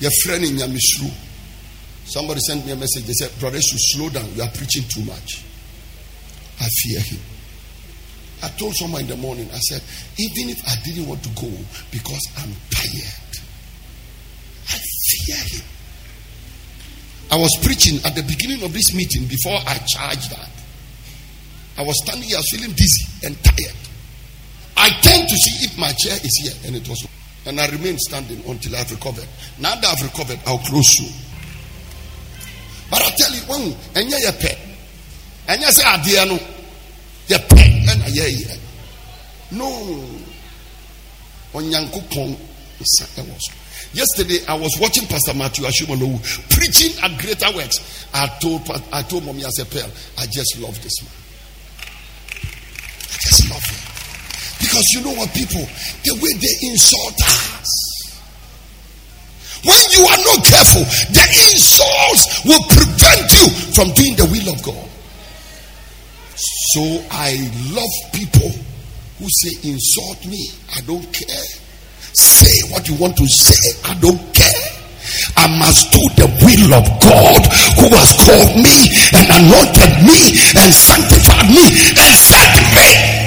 Your friend in Yamisru. Somebody sent me a message. They said, Brother, you slow down. You are preaching too much. I fear him. I told someone in the morning, I said, even if I didn't want to go because I'm tired, I fear him. I was preaching at the beginning of this meeting before I charged that. I was standing here, feeling dizzy and tired. I turned to see if my chair is here, and it was. And I remained standing until I've recovered. Now that I've recovered, I'll close you. But I tell you, one, and you pay, and say, I dear no, pay, and I hear No, on Yankupon, was. Yesterday, I was watching Pastor Matthew Ashimolowu preaching at Greater Works. I told I told Mommy as a pearl, I just love this man. I just love him. Because you know what, people, the way they insult us. When you are not careful, the insults will prevent you from doing the will of God. So I love people who say, insult me. I don't care. Say what you want to say. I don't care. I must do the will of God who has called me and anointed me and sanctified me and set me.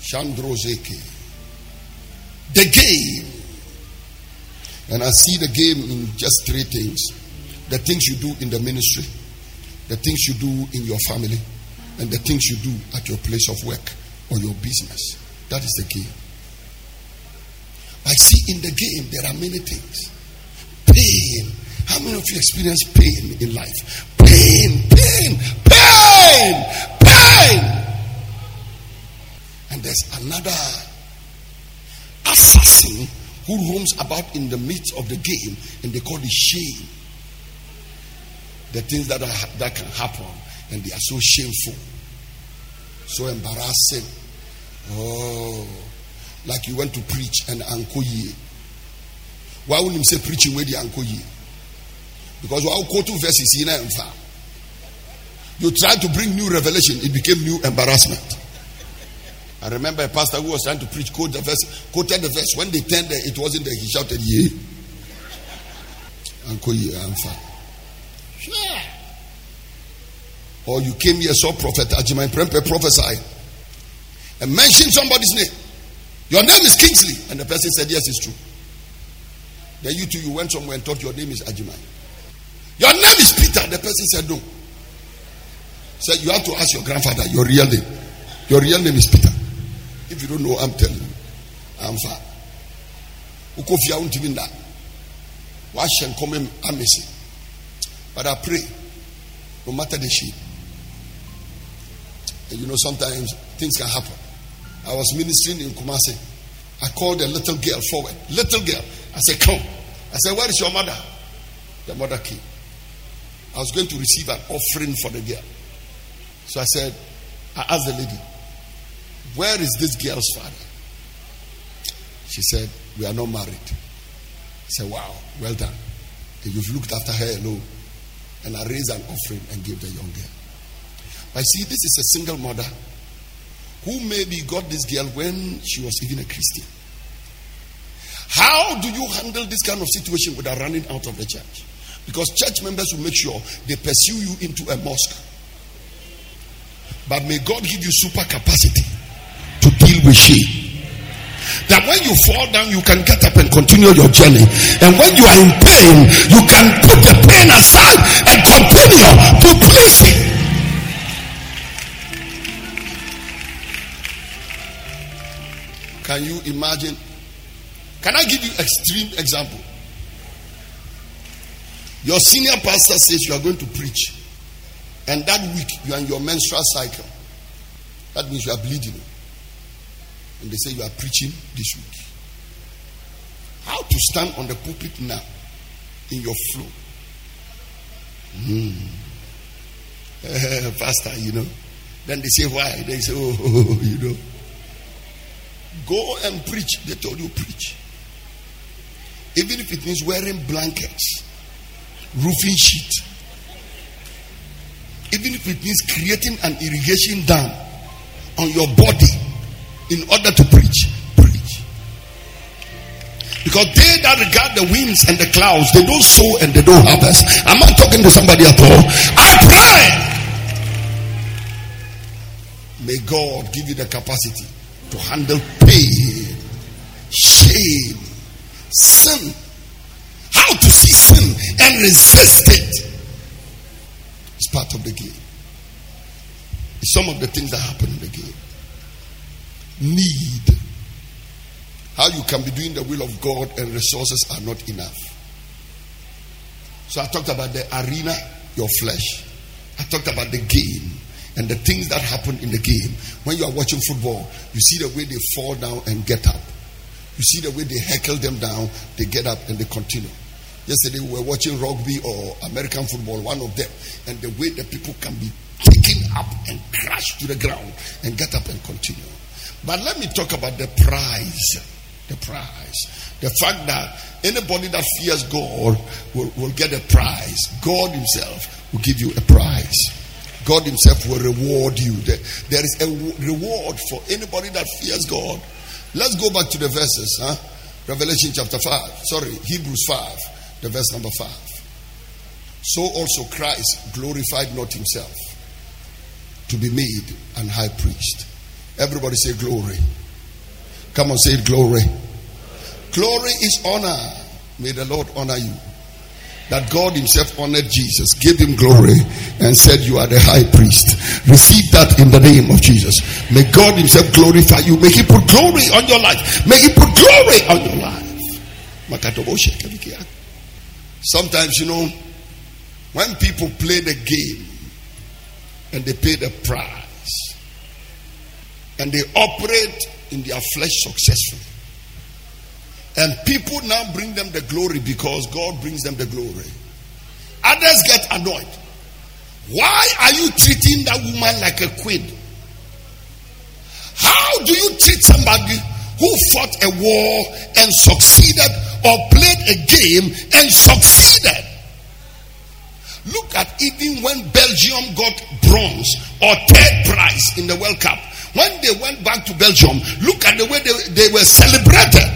Chandrozeke. The game. And I see the game in just three things the things you do in the ministry, the things you do in your family, and the things you do at your place of work or your business. That is the game. I see in the game there are many things. Pain. How many of you experience pain in life? Pain, pain, pain, pain. And there's another assassin who roams about in the midst of the game, and they call it shame. The things that are, that can happen, and they are so shameful, so embarrassing. Oh, like you went to preach and uncle ankoye. Why wouldn't you say preaching with the ankoye? Because while quote two verses in you tried to bring new revelation, it became new embarrassment. I remember a pastor who was trying to preach, quote the verse, quoted the verse. When they turned there, it wasn't there. He shouted, "Yea, Uncle, yeah, I'm fine." Yeah. Or you came here, saw Prophet Ajiman Prempe prophesy and mentioned somebody's name. Your name is Kingsley, and the person said, "Yes, it's true." Then you two, you went somewhere and thought your name is Ajiman. Your name is Peter. The person said, "No." Said you have to ask your grandfather your real name. Your real name is Peter. If you don't know, I'm telling you. I'm far. Ukofia untimi nda. Wahyɛ nkɔmɛ amesi. But I pray, no matter the shape. And you know, sometimes things can happen. I was ministering in Kumasi. I called a little girl forward. Little girl. I said, Come. I said, Where is your mother? The mother came. I was going to receive an offering for the girl. So I said, I asked the lady, where is this girl's father? She said, We are not married. I said, Wow, well done. You've looked after her alone. And I raised an offering and gave the young girl. But see, this is a single mother who maybe got this girl when she was even a Christian. How do you handle this kind of situation without running out of the church? Because church members will make sure they pursue you into a mosque. But may God give you super capacity to deal with shame. That when you fall down, you can get up and continue your journey. And when you are in pain, you can put the pain aside and continue to please Him. Can you imagine? Can I give you extreme example? Your senior pastor says you are going to preach, and that week you are in your menstrual cycle. That means you are bleeding and they say you are preaching this week. How to stand on the pulpit now in your flow. Mm. Uh, pastor, you know. Then they say, why? They say, oh, you know. Go and preach. They told you preach. even if it means wearing blankets, roofing sheet, even if it means creating an irrigation dam on your body in order to preach, preach. Because they that regard the winds and the clouds, they don't sow and they don't harvest. I'm I talking to somebody at all? I pray. May God give you the capacity to handle pain, shame, sin. How to see sin and resist it part of the game. Some of the things that happen in the game. Need. How you can be doing the will of God and resources are not enough. So I talked about the arena, your flesh. I talked about the game and the things that happen in the game. When you are watching football, you see the way they fall down and get up. You see the way they heckle them down, they get up and they continue. Yesterday we were watching rugby or American football, one of them, and the way the people can be taken up and crashed to the ground and get up and continue. But let me talk about the prize. The prize. The fact that anybody that fears God will, will get a prize. God Himself will give you a prize. God Himself will reward you. There, there is a reward for anybody that fears God. Let's go back to the verses, huh? Revelation chapter 5. Sorry, Hebrews 5 the verse number 5. So also Christ glorified not himself to be made an high priest. Everybody say glory. Come on, say glory. Glory is honor. May the Lord honor you. That God Himself honored Jesus, gave Him glory, and said, You are the high priest. Receive that in the name of Jesus. May God Himself glorify you. May He put glory on your life. May He put glory on your life. Sometimes, you know, when people play the game and they pay the price and they operate in their flesh successfully, and people now bring them the glory because God brings them the glory, others get annoyed. Why are you treating that woman like a queen? How do you treat somebody who fought a war and succeeded or played a game and succeeded. Look at even when Belgium got bronze or third prize in the World Cup. When they went back to Belgium, look at the way they, they were celebrated.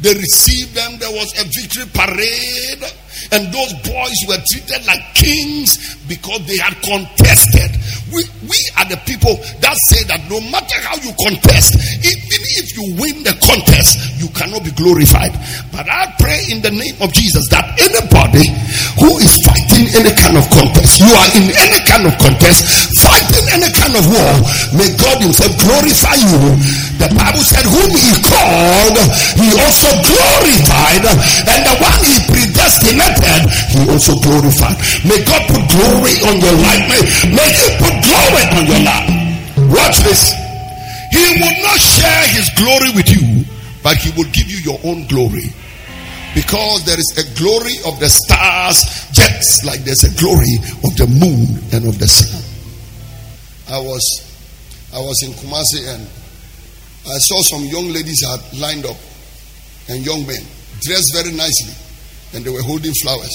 They received them, there was a victory parade, and those boys were treated like kings because they had contested. We, we are the people that say that no matter how you contest, even if you win the contest, you cannot be glorified. But I pray in the name of Jesus that anybody who is fighting any kind of contest, you are in any kind of contest, fighting any kind of war, may God Himself glorify you. The Bible said, Whom He called, He also glorified, and the one He predestinated, He also glorified. May God put glory on your life. May, may He put glory on your life. Watch this. He will not share his glory with you, but he will give you your own glory. Because there is a glory of the stars, just like there's a glory of the moon and of the sun. I was I was in Kumasi and I saw some young ladies had lined up and young men dressed very nicely and they were holding flowers.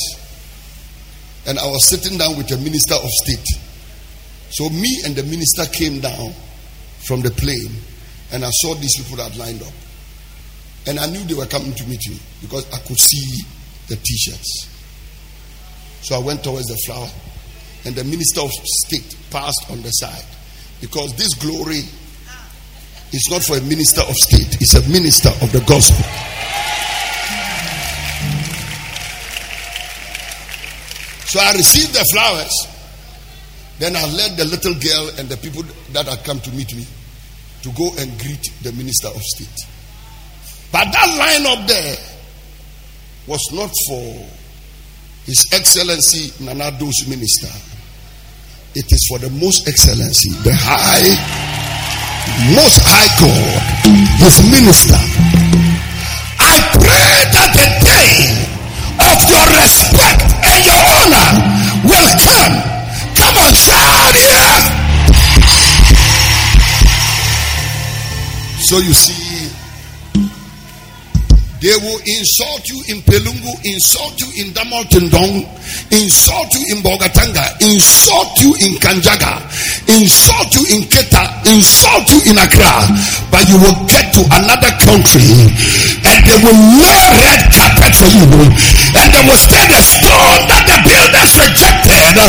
And I was sitting down with the minister of state. So me and the minister came down from the plane and I saw these people that lined up. And I knew they were coming to meet me because I could see the t shirts. So I went towards the flower and the minister of state passed on the side because this glory is not for a minister of state, it's a minister of the gospel. So I received the flowers. Then I led the little girl and the people that had come to meet me to go and greet the minister of state. But that line up there was not for His Excellency Nana Addo's minister. It is for the Most Excellency, the High, Most High God, His minister. So you see, They will insult you in Pelungu, insult you in Damaltindong, insult you in Bolgatanga, insult you in Kanjaga, insult you in Keta, insult you in Accra. But you will get to another country and they will lay red carpet for you. And they will say the stone that the builders rejected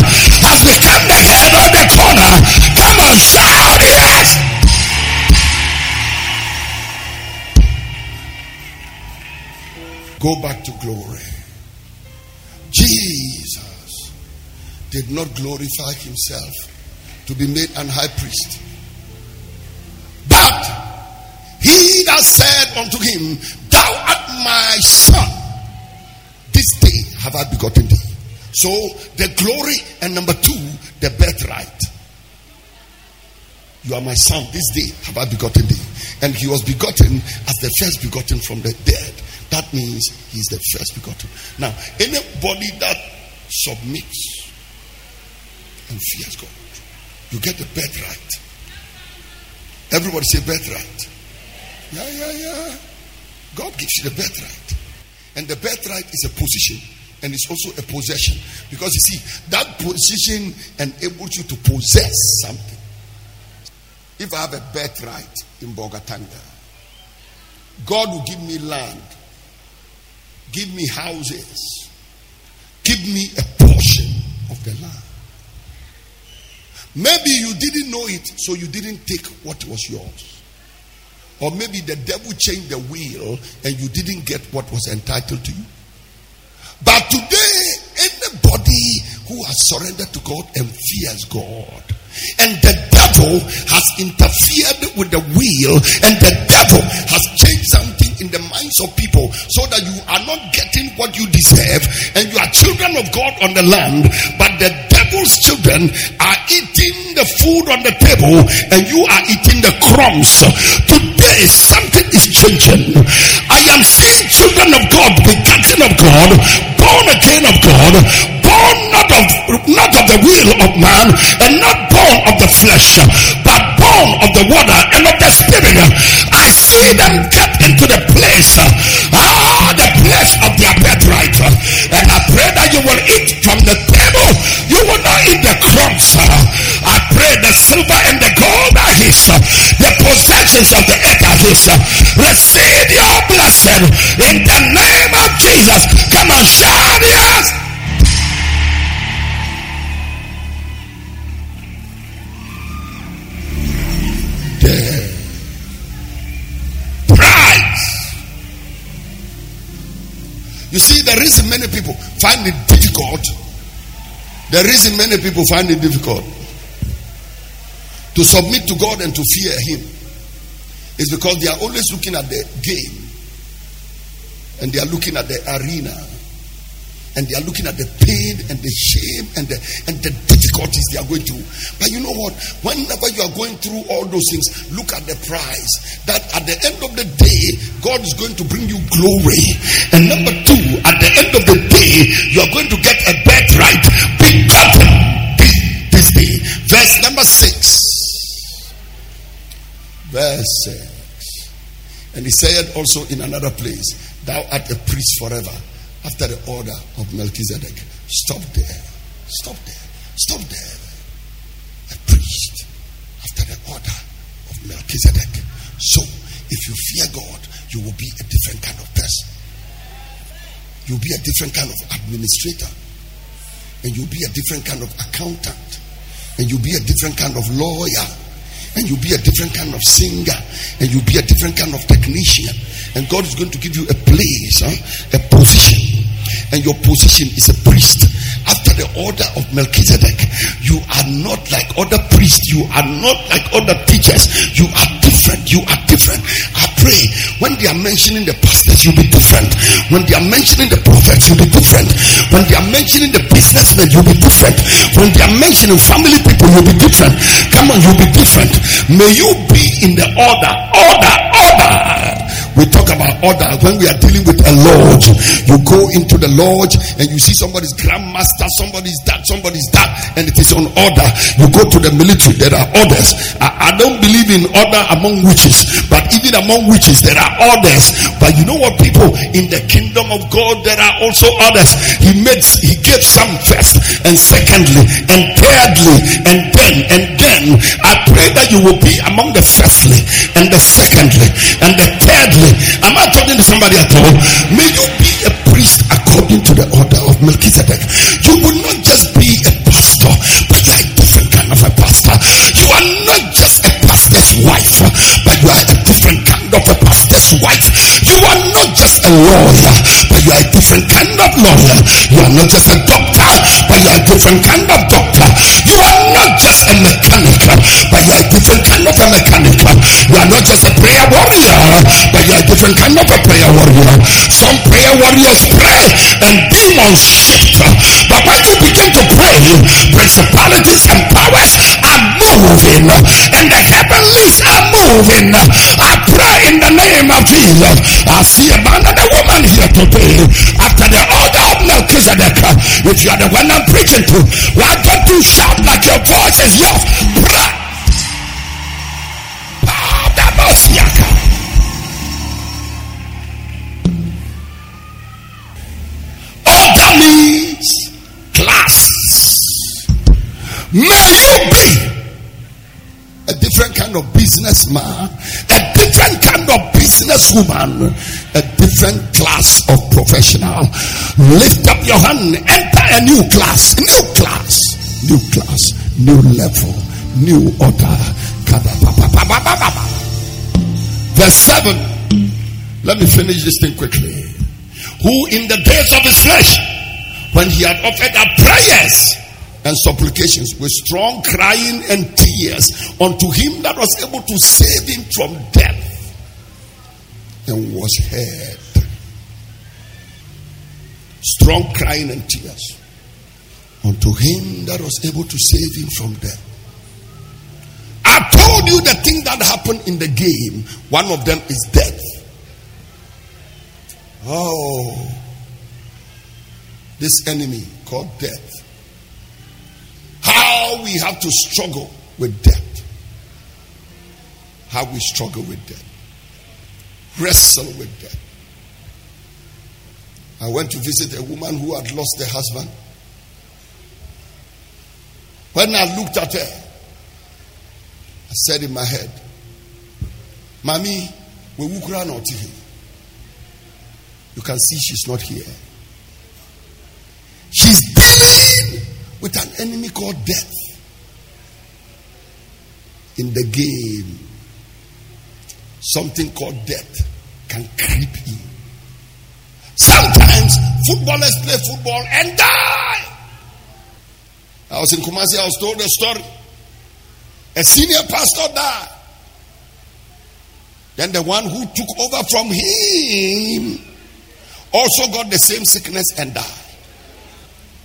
has become the head of the corner. Come on, shout yes! Go back to glory. Jesus did not glorify himself to be made an high priest. But he that said unto him, Thou art my son. This day have I begotten thee. So the glory, and number two, the birthright. You are my son. This day have I begotten thee. And he was begotten as the first begotten from the dead. That means he's the first begotten. Now, anybody that submits and fears God, you get the birthright. Everybody say birthright. Yeah, yeah, yeah. God gives you the birthright. And the birthright is a position and it's also a possession. Because you see, that position enables you to possess something. If I have a birthright in Bolgatanga, God will give me land Give me houses. Give me a portion of the land. Maybe you didn't know it, so you didn't take what was yours. Or maybe the devil changed the wheel and you didn't get what was entitled to you. But today, anybody who has surrendered to God and fears God, and the devil has interfered with the wheel, and the devil has changed something in the minds of people so that you are not getting what you deserve and you are children of God on the land, but the devil's children are eating the food on the table and you are eating the crumbs. Today, something is changing. I am seeing children of God, begotten of God, born again of God, born not of not of the will of man and not born of the flesh, but born of the water and of the spirit. I see them get into the place, ah, the place of their birthright. And I pray that you will eat from the table. You will not eat the crumbs. I pray the silver and the gold are his. The possessions of the earth are his. Receive your blessing in the name of Jesus. Come on, shout yes. You see, the reason many people find it difficult, the reason many people find it difficult to submit to God and to fear Him is because they are always looking at the game and they are looking at the arena and they are looking at the pain and the shame and the and the difficulties they are going through. But you know what? Whenever you are going through all those things, look at the prize. That at the end of the day, God is going to bring you glory. And number two, at the end of the day, you are going to get a birthright. Begotten this day. Verse number six. Verse six. And he said also in another place, Thou art a priest forever after the order of Melchizedek. Stop there. Stop there. Stop there. A priest after the order of Melchizedek. So, if you fear God, you will be a different kind of person. You'll be a different kind of administrator. And you'll be a different kind of accountant. And you'll be a different kind of lawyer. And you'll be a different kind of singer. And you'll be a different kind of technician. And God is going to give you a place, huh? a position and your position is a priest after the order of Melchizedek. You are not like other priests, you are not like other teachers, you are different. You are different. I pray when they are mentioning the pastors, you'll be different. When they are mentioning the prophets, you'll be different. When they are mentioning the businessmen, you'll be different. When they are mentioning family people, you'll be different. Come on, you'll be different. May you be in the order, order, order We talk about order when we are dealing with a lodge. You go into the lodge and you see somebody's grandmaster, somebody's that, somebody's that, and it is on order. You go to the military, there are orders. I, I don't believe in order among witches, but even among witches, there are orders. But you know what, people in the kingdom of God, there are also orders. He made, he gave some first, and secondly, and thirdly, and then, and then. I pray that you will be among the firstly, and the secondly, and the thirdly. Am I talking to somebody at all? May you be a priest according to the order of Melchizedek. You will not just be a pastor, but you are a different kind of a pastor. You are not just a pastor's wife, but you are a different kind of a pastor's wife. A lawyer, but you are a different kind of lawyer. You are not just a doctor, but you are a different kind of doctor. You are not just a mechanic, but you are a different kind of a mechanic. You are not just a prayer warrior, but you are a different kind of a prayer warrior. Some prayer warriors pray and demons shift. But when you begin to pray, principalities and powers are moving, and the heavenlies are moving. I pray in the name of Jesus. I see a man and a woman here today after the order of Melchizedek. If you are the one I'm preaching to, why don't you shout like your voice is yours? Pray. Order means class. May businessman, a different kind of businesswoman, a different class of professional. Lift up your hand, enter a new class, new class, new class, new level, new order. Verse 7. Let me finish this thing quickly. Who in the days of his flesh, when he had offered up prayers and supplications with strong crying and tears unto him that was able to save him from death and was heard. Strong crying and tears unto him that was able to save him from death. I told you the thing that happened in the game. One of them is death. Oh, this enemy called death. We have to struggle with death. How we struggle with death. Wrestle with death. I went to visit a woman who had lost her husband. When I looked at her, I said in my head, Mommy, we will cry not here. You can see she's not here. She's dealing with an enemy called death. In the game, something called death can creep in. Sometimes footballers play football and die. I was in Kumasi, I was told a story. A senior pastor died. Then the one who took over from him also got the same sickness and died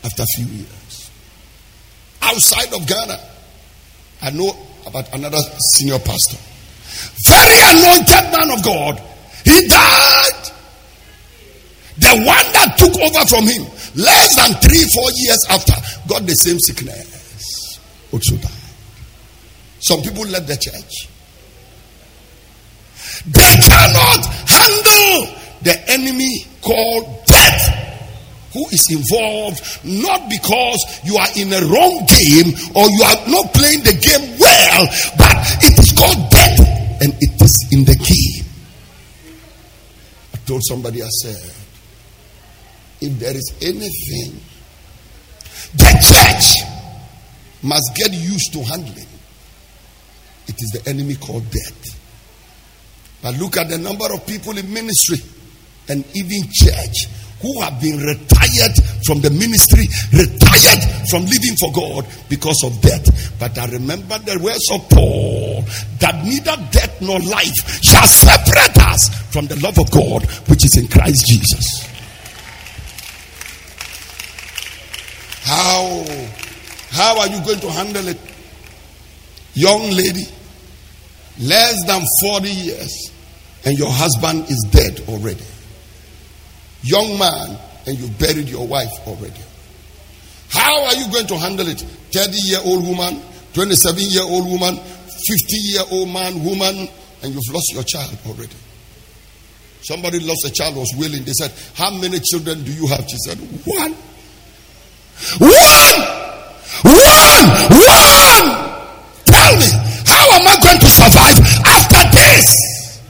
after a few years. Outside of Ghana, I know about another senior pastor. Very anointed man of God. He died. The one that took over from him, less than three, four years after, got the same sickness. Also died. Some people left the church. They cannot handle the enemy called who is involved not because you are in a wrong game or you are not playing the game well, but it is called death and it is in the game. I told somebody, I said, if there is anything the church must get used to handling, it is the enemy called death. But look at the number of people in ministry and even church who have been retired from the ministry, retired from living for God because of death. But I remember the words of Paul that neither death nor life shall separate us from the love of God which is in Christ Jesus. How how are you going to handle it? Young lady, less than 40 years, and your husband is dead already. Young man, and you buried your wife already. How are you going to handle it? 30 year old woman, 27 year old woman, 50 year old man, woman, and you've lost your child already. Somebody lost a child, was willing. They said, How many children do you have? She said, One. One! One! One! Tell me, how am I going to survive after this?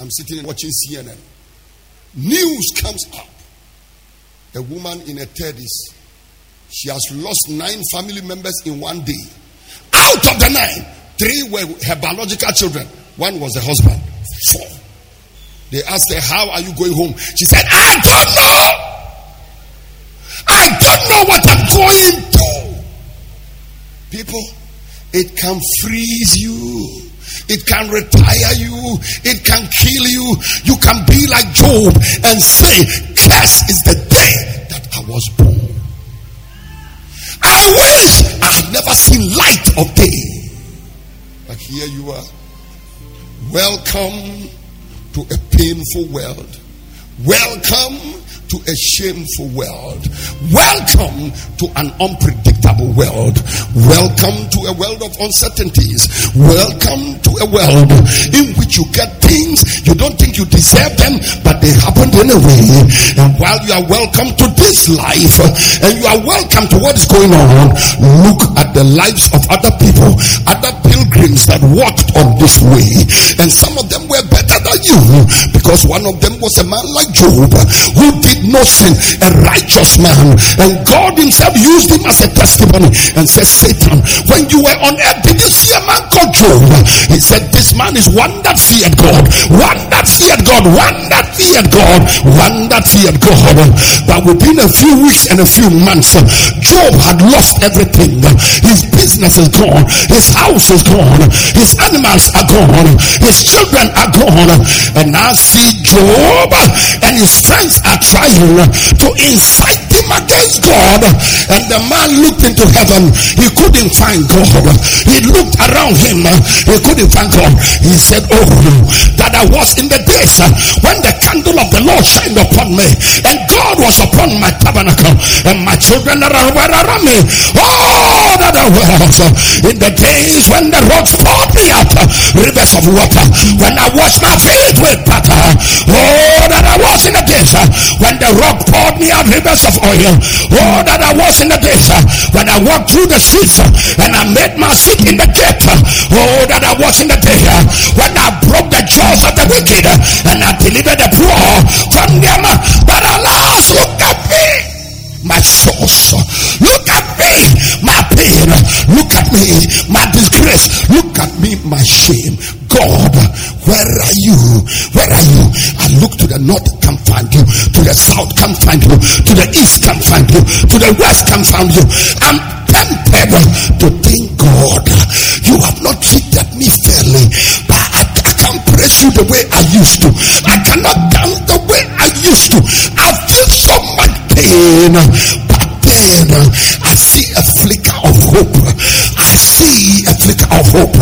I'm sitting and watching CNN. News comes up. A woman in her 30s, she has lost nine family members in one day. Out of the nine, three were her biological children, one was the husband. Four. They asked her, How are you going home? She said, I don't know. I don't know what I'm going to. People, it can freeze you. It can retire you. It can kill you. You can be like Job and say, Curse is the day that I was born. I wish I had never seen light of day. But here you are. Welcome to a painful world. Welcome to a shameful world. Welcome to an unpredictable world. Welcome to a world of uncertainties. Welcome to a world in which you get things you don't think you deserve them, but they happened anyway. And while you are welcome to this life and you are welcome to what is going on, look at the lives of other people, other pilgrims that walked on this way. And some of them were than you because one of them was a man like Job who did no sin, a righteous man. And God Himself used him as a testimony and said, Satan, when you were on earth, did you see a man called Job? He said, This man is one that feared God, one that feared God, one that feared God, one that feared God. But within a few weeks and a few months, Job had lost everything. Business is gone, his house is gone, his animals are gone, his children are gone. And now see Job and his friends are trying to incite him against God. And the man looked into heaven. He couldn't find God. He looked around him. He couldn't find God. He said, Oh, that I was in the days when the candle of the Lord shined upon me. And God was upon my tabernacle. And my children were around me. Oh, that I was in the days when the rocks poured me out rivers of water. When I washed my feet with butter. Oh, that I was in the days when the rock poured me out rivers of oil. Oh, that I was in the days when I walked through the streets and I made my seat in the gate. Oh, that I was in the day when I broke the jaws of the wicked and I delivered the poor from them. But alas, look at me, my source. Look at me, Look at me, my disgrace. Look at me, my shame. God, where are you? Where are you? I look to the north, can't find you. To the south, can't find you. To the east, can't find you. To the west, can't find you. I'm tempted to think, God. You have not treated me fairly, but I, I can't praise you the way I used to. I cannot dance the way I used to. I feel so much pain, but then I see a flicker of hope. I see a flicker of hope,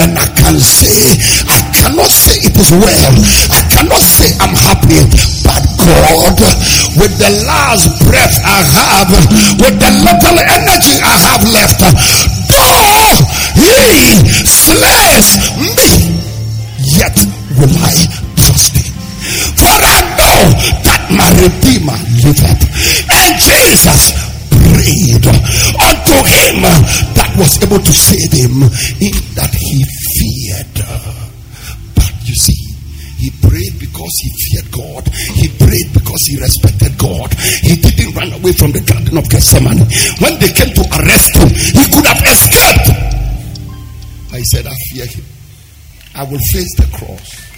and I can say, I cannot say it is well. I cannot say I'm happy, but God, with the last breath I have, with the little energy I have left, though He slays me, yet will I trust Him. For I know that my Redeemer and Jesus prayed unto him that was able to save him in that he feared. But you see, he prayed because he feared God. He prayed because he respected God. He didn't run away from the Garden of Gethsemane. When they came to arrest him, he could have escaped. I said, I fear him. I will face the cross.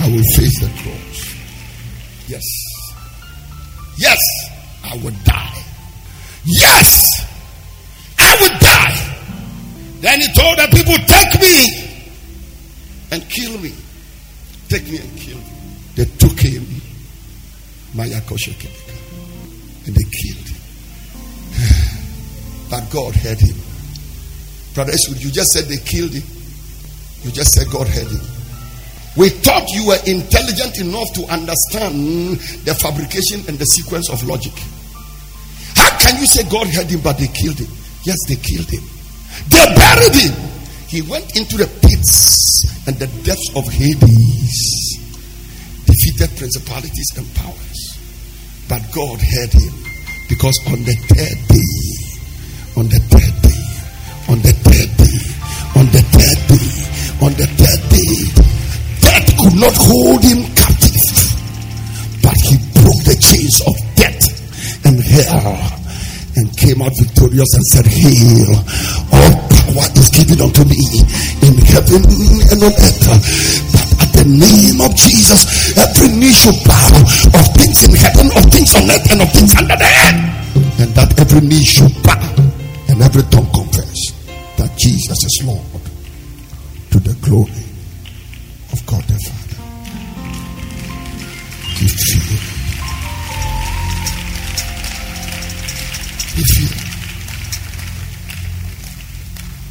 I will face the cross. Yes. Yes, I will die. Yes, I will die. Then he told the people, Take me and kill me. Take me and kill me. They took him, Mayakoshe and they killed him. But God heard him. Brother Eastwood, you just said they killed him. You just said God heard him. We thought you were intelligent enough to understand the fabrication and the sequence of logic. How can you say God heard him but they killed him? Yes, they killed him. They buried him. He went into the pits and the depths of Hades, defeated principalities and powers. But God heard him because on the third day, not hold him captive, but he broke the chains of death and hell and came out victorious and said, Hail, all power is given unto me in heaven and on earth. But at the name of Jesus, every knee should bow of things in heaven, of things on earth, and of things under the earth. And that every knee should bow and every tongue confess that Jesus is Lord to the glory of God the Father. Enfim.